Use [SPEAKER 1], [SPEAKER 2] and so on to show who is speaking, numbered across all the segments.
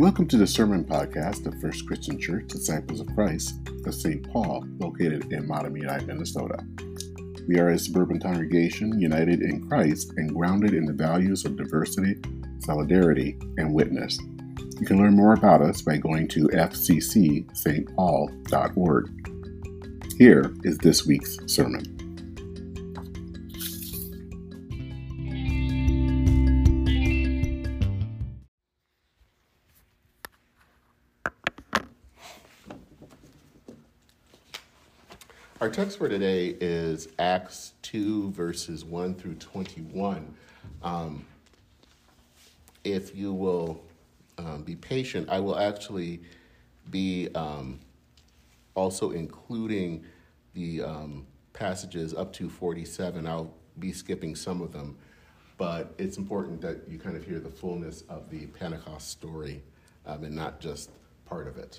[SPEAKER 1] Welcome to the Sermon Podcast of First Christian Church Disciples of Christ of St. Paul, located in Mahtomedi, Minnesota. We are a suburban congregation united in Christ and grounded in the values of diversity, solidarity, and witness. You can learn more about us by going to fccstpaul.org. Here is this week's sermon. Our text for today is Acts 2, verses 1 through 21. Um, if you will um, be patient, I will actually be um, also including the um, passages up to 47. I'll be skipping some of them, but it's important that you kind of hear the fullness of the Pentecost story um, and not just part of it.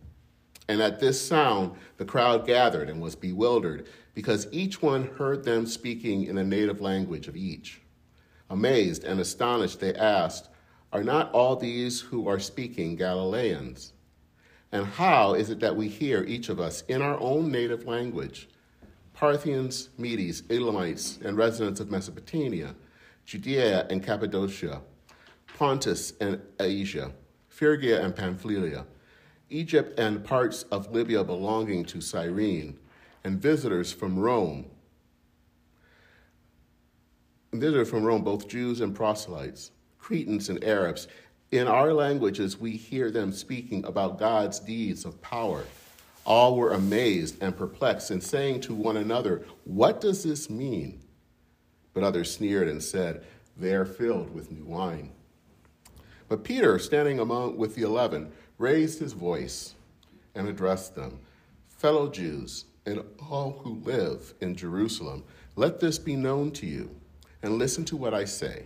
[SPEAKER 1] And at this sound, the crowd gathered and was bewildered, because each one heard them speaking in the native language of each. Amazed and astonished, they asked, Are not all these who are speaking Galileans? And how is it that we hear each of us in our own native language? Parthians, Medes, Elamites, and residents of Mesopotamia, Judea and Cappadocia, Pontus and Asia, Phrygia and Pamphylia Egypt and parts of Libya belonging to Cyrene, and visitors from Rome. Visitors from Rome, both Jews and proselytes, Cretans and Arabs. In our languages, we hear them speaking about God's deeds of power. All were amazed and perplexed and saying to one another, What does this mean? But others sneered and said, They are filled with new wine. But Peter, standing among with the eleven, raised his voice and addressed them Fellow Jews and all who live in Jerusalem, let this be known to you, and listen to what I say.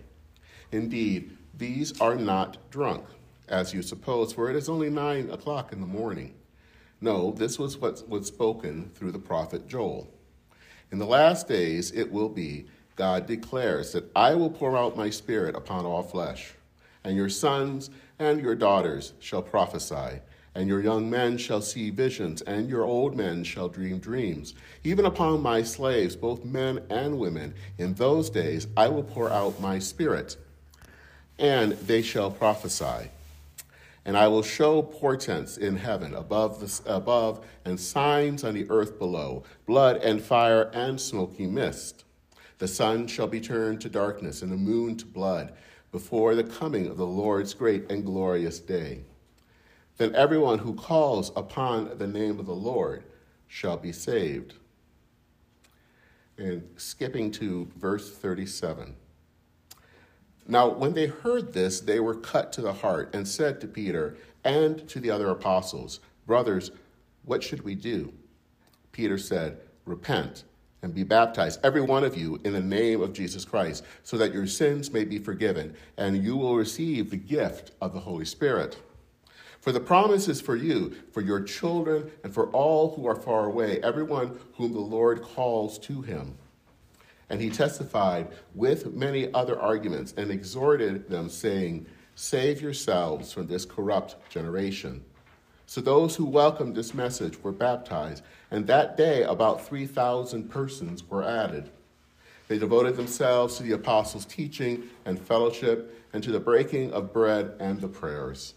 [SPEAKER 1] Indeed, these are not drunk, as you suppose, for it is only nine o'clock in the morning. No, this was what was spoken through the prophet Joel. In the last days it will be, God declares, that I will pour out my spirit upon all flesh, and your sons and your daughters shall prophesy, and your young men shall see visions, and your old men shall dream dreams. Even upon my slaves, both men and women, in those days I will pour out my spirit, and they shall prophesy. And I will show portents in heaven above, the, above and signs on the earth below blood and fire and smoky mist. The sun shall be turned to darkness and the moon to blood before the coming of the Lord's great and glorious day. Then everyone who calls upon the name of the Lord shall be saved. And skipping to verse 37. Now, when they heard this, they were cut to the heart and said to Peter and to the other apostles, Brothers, what should we do? Peter said, Repent and be baptized, every one of you, in the name of Jesus Christ, so that your sins may be forgiven, and you will receive the gift of the Holy Spirit. For the promise is for you, for your children, and for all who are far away, everyone whom the Lord calls to him. And he testified with many other arguments and exhorted them, saying, Save yourselves from this corrupt generation. So those who welcomed this message were baptized, and that day about 3,000 persons were added. They devoted themselves to the apostles' teaching and fellowship, and to the breaking of bread and the prayers.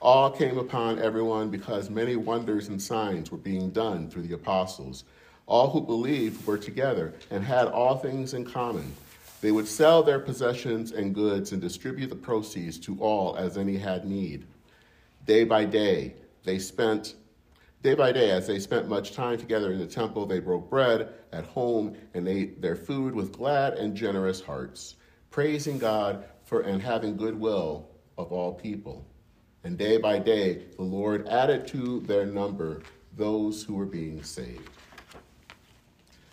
[SPEAKER 1] All came upon everyone because many wonders and signs were being done through the apostles. All who believed were together and had all things in common. They would sell their possessions and goods and distribute the proceeds to all as any had need. Day by day, they spent day by day as they spent much time together in the temple they broke bread at home and ate their food with glad and generous hearts praising god for and having goodwill of all people. And day by day, the Lord added to their number those who were being saved.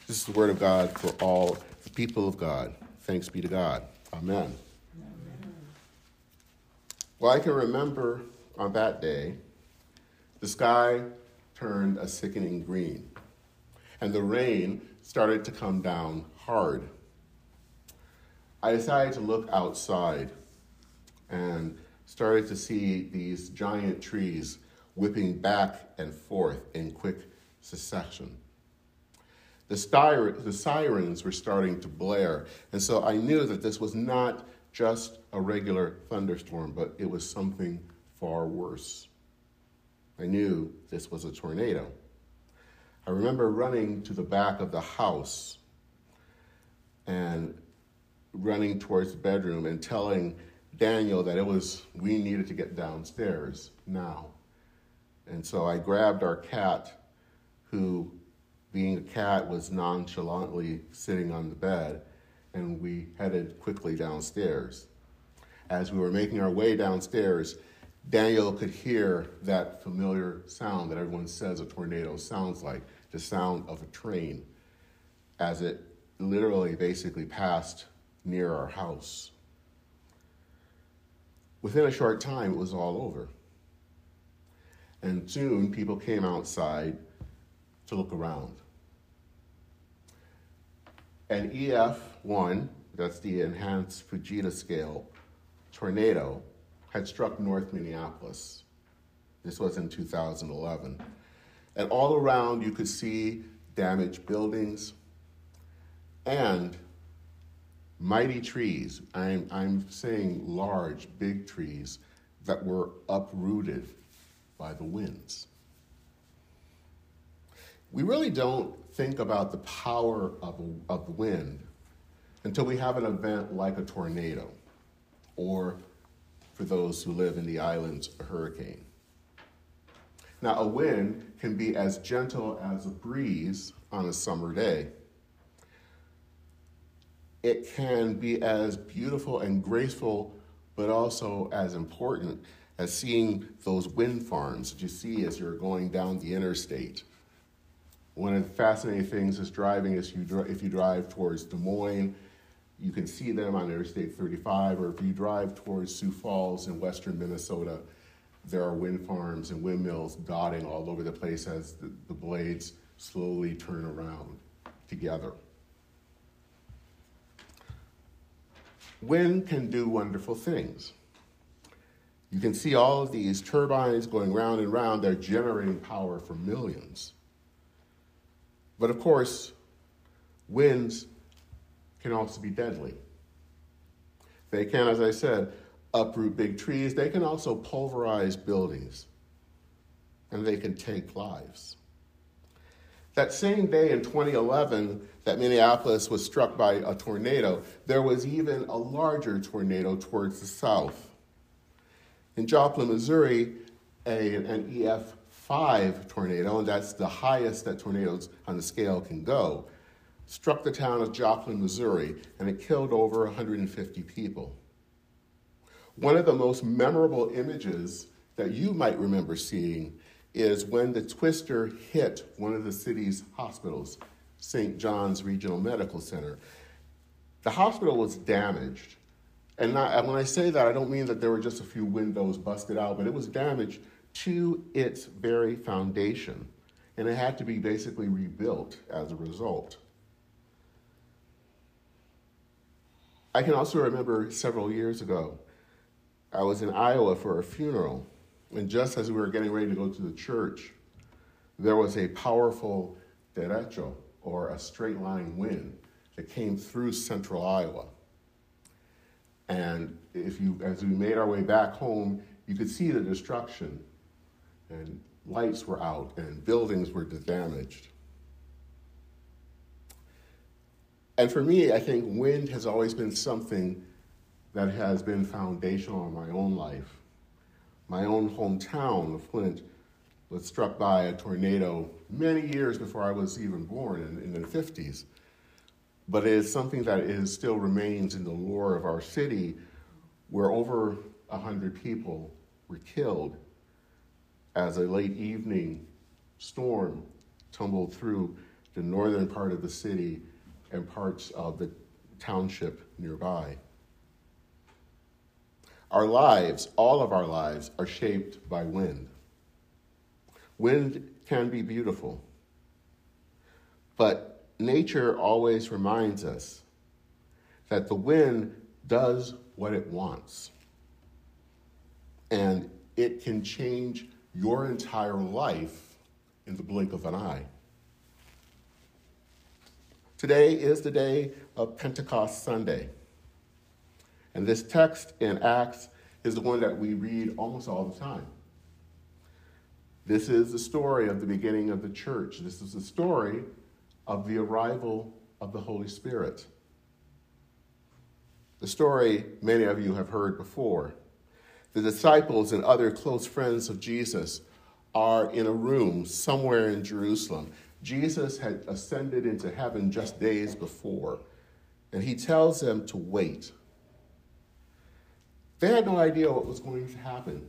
[SPEAKER 1] This is the word of God for all the people of God. Thanks be to God. Amen. Amen. Well, I can remember on that day, the sky turned a sickening green, and the rain started to come down hard. I decided to look outside and started to see these giant trees whipping back and forth in quick succession. The, styr- the sirens were starting to blare, and so I knew that this was not just a regular thunderstorm, but it was something far worse. I knew this was a tornado. I remember running to the back of the house and running towards the bedroom and telling Daniel that it was we needed to get downstairs now. And so I grabbed our cat, who, being a cat, was nonchalantly sitting on the bed, and we headed quickly downstairs. As we were making our way downstairs, Daniel could hear that familiar sound that everyone says a tornado sounds like the sound of a train as it literally basically passed near our house. Within a short time, it was all over. And soon people came outside to look around. An EF1, that's the enhanced Fujita scale tornado, had struck North Minneapolis. This was in 2011. And all around, you could see damaged buildings and mighty trees. I'm, I'm saying large, big trees that were uprooted by the winds. We really don't think about the power of, of the wind until we have an event like a tornado, or for those who live in the islands, a hurricane. Now, a wind can be as gentle as a breeze on a summer day it can be as beautiful and graceful, but also as important as seeing those wind farms that you see as you're going down the interstate. One of the fascinating things is driving is you if you drive towards Des Moines, you can see them on Interstate 35, or if you drive towards Sioux Falls in western Minnesota, there are wind farms and windmills dotting all over the place as the, the blades slowly turn around together. Wind can do wonderful things. You can see all of these turbines going round and round, they're generating power for millions. But of course, winds can also be deadly. They can, as I said, uproot big trees. They can also pulverize buildings, and they can take lives. That same day in 2011 that Minneapolis was struck by a tornado, there was even a larger tornado towards the south. In Joplin, Missouri, a, an EF5 tornado, and that's the highest that tornadoes on the scale can go, struck the town of Joplin, Missouri, and it killed over 150 people. One of the most memorable images that you might remember seeing is when the twister hit one of the city's hospitals, St. John's Regional Medical Center. The hospital was damaged. And, not, when I say that, I don't mean that there were just a few windows busted out, but it was damaged to its very foundation. And it had to be basically rebuilt as a result. I can also remember several years ago, I was in Iowa for a funeral and just as we were getting ready to go to the church, there was a powerful derecho, or a straight line wind, that came through central Iowa. And if you, as we made our way back home, you could see the destruction, and lights were out, and buildings were damaged. And for me, I think wind has always been something that has been foundational in my own life my own hometown of Flint was struck by a tornado many years before I was even born in, in the 50s. But it is something that is still remains in the lore of our city, where over 100 people were killed as a late evening storm tumbled through the northern part of the city and parts of the township nearby. Our lives, all of our lives, are shaped by wind. Wind can be beautiful, but nature always reminds us that the wind does what it wants. And it can change your entire life in the blink of an eye. Today is the day of Pentecost Sunday. And this text in Acts is the one that we read almost all the time. This is the story of the beginning of the church. This is the story of the arrival of the Holy Spirit. The story many of you have heard before. The disciples and other close friends of Jesus are in a room somewhere in Jerusalem. Jesus had ascended into heaven just days before, and he tells them to wait. They had no idea what was going to happen,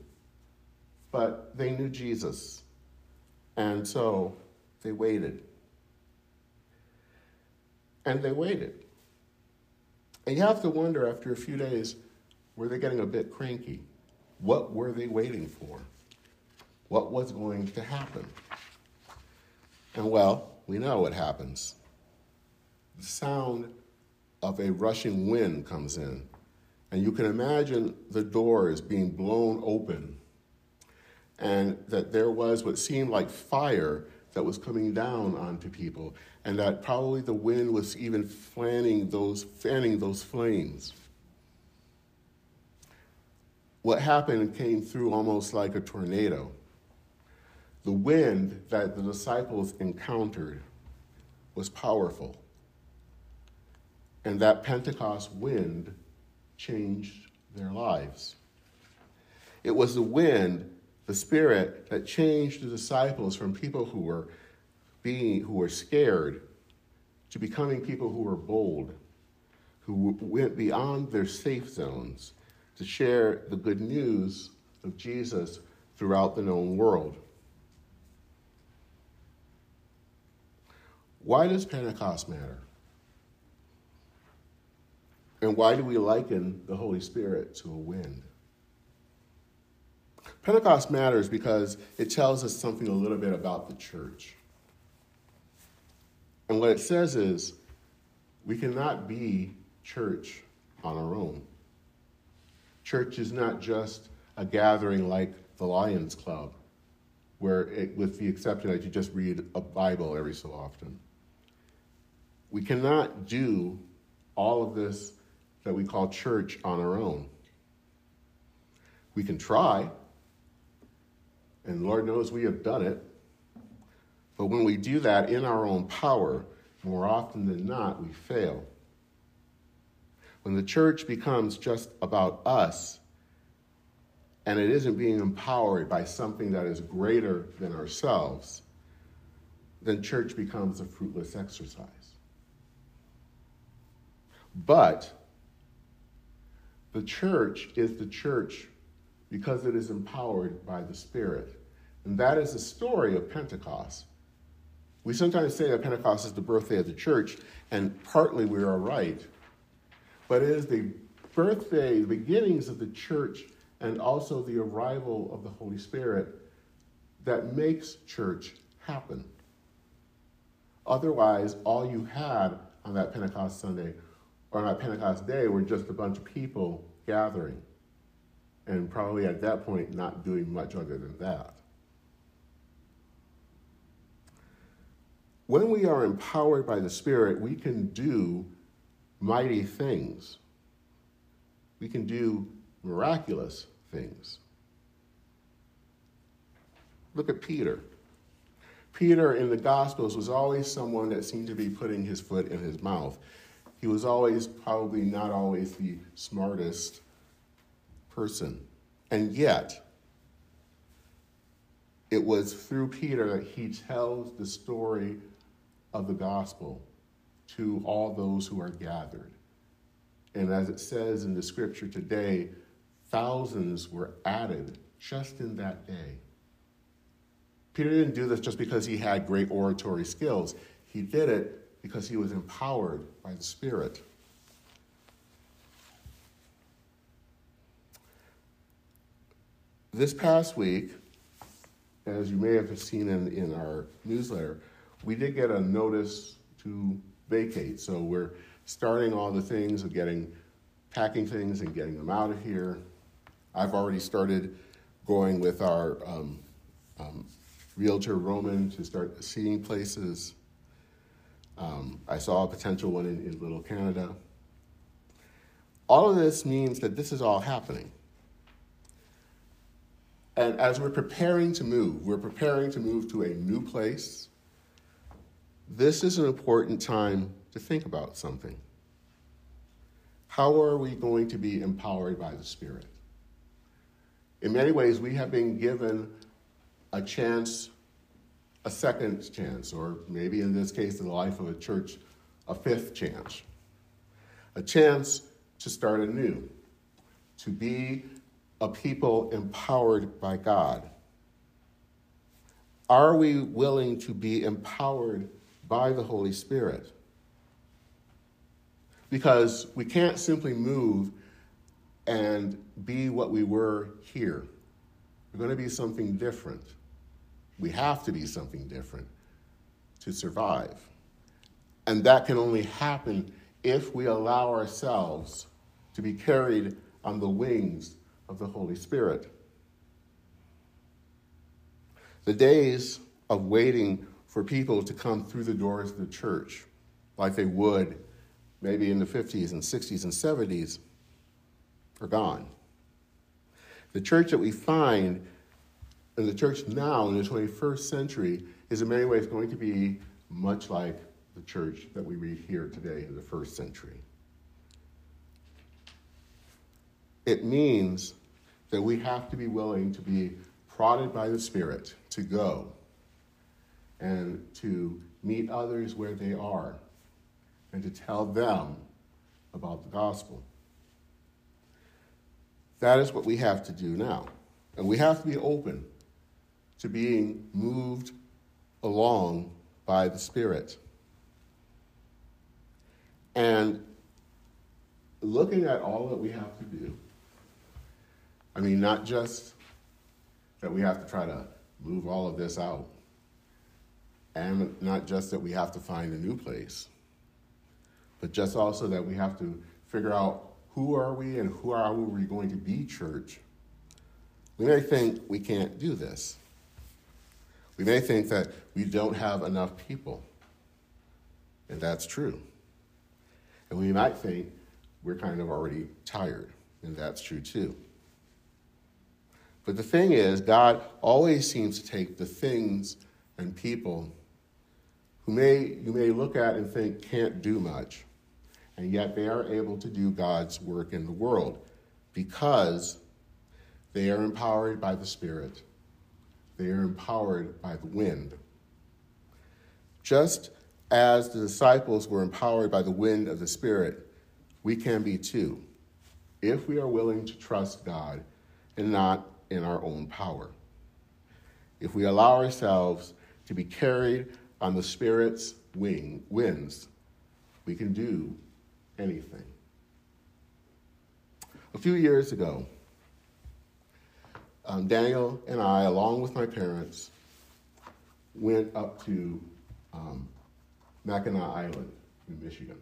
[SPEAKER 1] but they knew Jesus, and so they waited. And they waited. And you have to wonder after a few days, were they getting a bit cranky? What were they waiting for? What was going to happen? And well, we know what happens. The sound of a rushing wind comes in, and you can imagine the doors being blown open, and that there was what seemed like fire that was coming down onto people, and that probably the wind was even fanning those, fanning those flames. What happened came through almost like a tornado. The wind that the disciples encountered was powerful. And that Pentecost wind changed their lives. It was the wind, the spirit, that changed the disciples from people who were being who were scared to becoming people who were bold, who went beyond their safe zones to share the good news of Jesus throughout the known world. Why does Pentecost matter? And why do we liken the Holy Spirit to a wind? Pentecost matters because it tells us something a little bit about the church. And what it says is we cannot be church on our own. Church is not just a gathering like the Lions Club, where, it, with the exception that you just read a Bible every so often. We cannot do all of this that we call church on our own. We can try, and Lord knows we have done it, but when we do that in our own power, more often than not, we fail. When the church becomes just about us, and it isn't being empowered by something that is greater than ourselves, then church becomes a fruitless exercise. But the church is the church because it is empowered by the Spirit. And that is the story of Pentecost. We sometimes say that Pentecost is the birthday of the church, and partly we are right. But it is the birthday, the beginnings of the church, and also the arrival of the Holy Spirit that makes church happen. Otherwise, all you had on that Pentecost Sunday on Pentecost day were just a bunch of people gathering, and probably at that point not doing much other than that. When we are empowered by the Spirit, we can do mighty things. We can do miraculous things. Look at Peter. Peter in the Gospels was always someone that seemed to be putting his foot in his mouth. He was always probably not always the smartest person. And yet, it was through Peter that he tells the story of the gospel to all those who are gathered. And as it says in the scripture today, thousands were added just in that day. Peter didn't do this just because he had great oratory skills. He did it because he was empowered by the Spirit. This past week, as you may have seen in, in our newsletter, we did get a notice to vacate. So we're starting all the things of getting, packing things and getting them out of here. I've already started going with our um, um, realtor Roman to start seeing places. Um, I saw a potential one in, in Little Canada. All of this means that this is all happening. And as we're preparing to move, we're preparing to move to a new place. This is an important time to think about something. How are we going to be empowered by the Spirit? In many ways, we have been given a chance, a second chance, or maybe in this case, in the life of a church, a fifth chance. A chance to start anew, to be a people empowered by God? Are we willing to be empowered by the Holy Spirit? Because we can't simply move and be what we were here. We're going to be something different. We have to be something different to survive. And that can only happen if we allow ourselves to be carried on the wings of the Holy Spirit. The days of waiting for people to come through the doors of the church, like they would maybe in the 50s and 60s and 70s, are gone. The church that we find in the church now in the 21st century is in many ways going to be much like the church that we read here today in the first century. It means that we have to be willing to be prodded by the Spirit to go and to meet others where they are and to tell them about the gospel. That is what we have to do now. And we have to be open to being moved along by the Spirit. And looking at all that we have to do, I mean, not just that we have to try to move all of this out, and not just that we have to find a new place, but just also that we have to figure out who are we and who are we going to be church. We may think we can't do this. We may think that we don't have enough people, and that's true. And we might think we're kind of already tired, and that's true too. But the thing is, God always seems to take the things and people who may you may look at and think can't do much, and yet they are able to do God's work in the world because they are empowered by the Spirit. They are empowered by the wind. Just as the disciples were empowered by the wind of the Spirit, we can be too, if we are willing to trust God and not in our own power. If we allow ourselves to be carried on the Spirit's wing, winds, we can do anything. A few years ago, um, Daniel and I, along with my parents, went up to um, Mackinac Island in Michigan.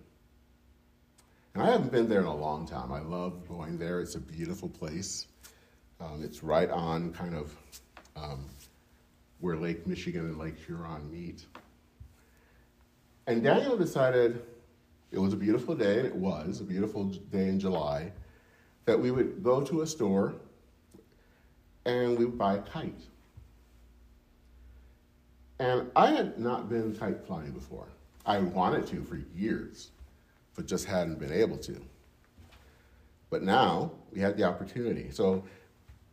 [SPEAKER 1] And I haven't been there in a long time. I love going there. It's a beautiful place. Um, it's right on kind of um, where Lake Michigan and Lake Huron meet. And Daniel decided it was a beautiful day, and it was a beautiful day in July, that we would go to a store and we would buy a kite. And I had not been kite flying before. I wanted to for years, but just hadn't been able to. But now we had the opportunity. So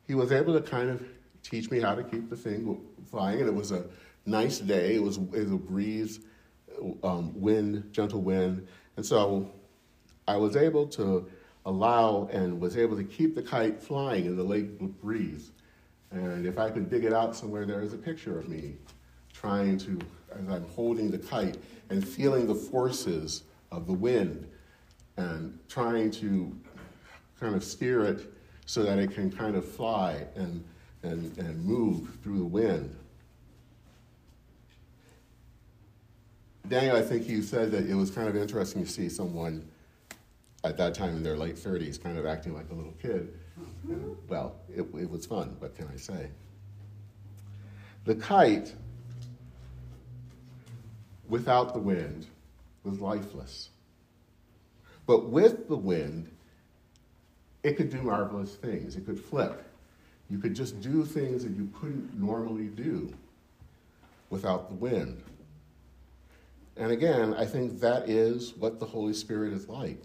[SPEAKER 1] he was able to kind of teach me how to keep the thing flying, and it was a nice day. It was, it was a breeze, um, wind, gentle wind, and so I was able to allow and was able to keep the kite flying in the lake breeze. And if I could dig it out somewhere, there is a picture of me trying to, as I'm holding the kite and feeling the forces of the wind and trying to kind of steer it so that it can kind of fly and, and, and move through the wind. Daniel, I think you said that it was kind of interesting to see someone at that time in their late 30s kind of acting like a little kid. Well, it, it was fun, what can I say? The kite, without the wind, was lifeless. But with the wind, it could do marvelous things. It could flip. You could just do things that you couldn't normally do without the wind. And again, I think that is what the Holy Spirit is like.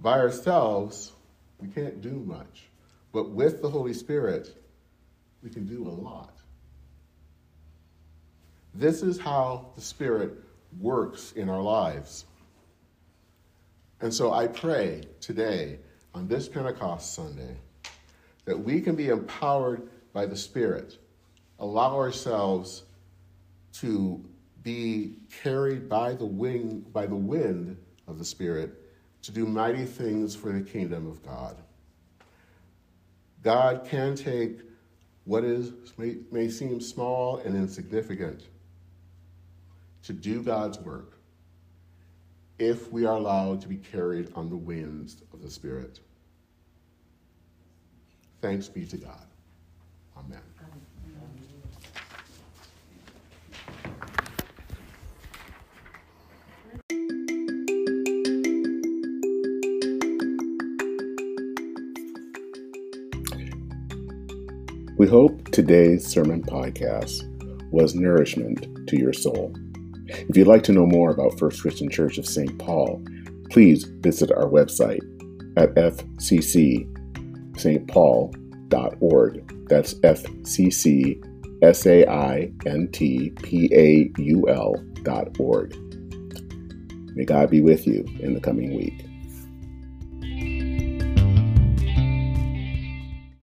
[SPEAKER 1] By ourselves, we can't do much. But with the Holy Spirit, we can do a lot. This is how the Spirit works in our lives. And so I pray today, on this Pentecost Sunday, that we can be empowered by the Spirit, allow ourselves to be carried by the wing, by the wind of the Spirit, to do mighty things for the kingdom of God. God can take what is may, may seem small and insignificant to do God's work if we are allowed to be carried on the winds of the Spirit. Thanks be to God. Amen. We hope today's sermon podcast was nourishment to your soul. If you'd like to know more about First Christian Church of St. Paul, please visit our website at fccstpaul.org. That's fccsaintpaul dot org. May God be with you in the coming week.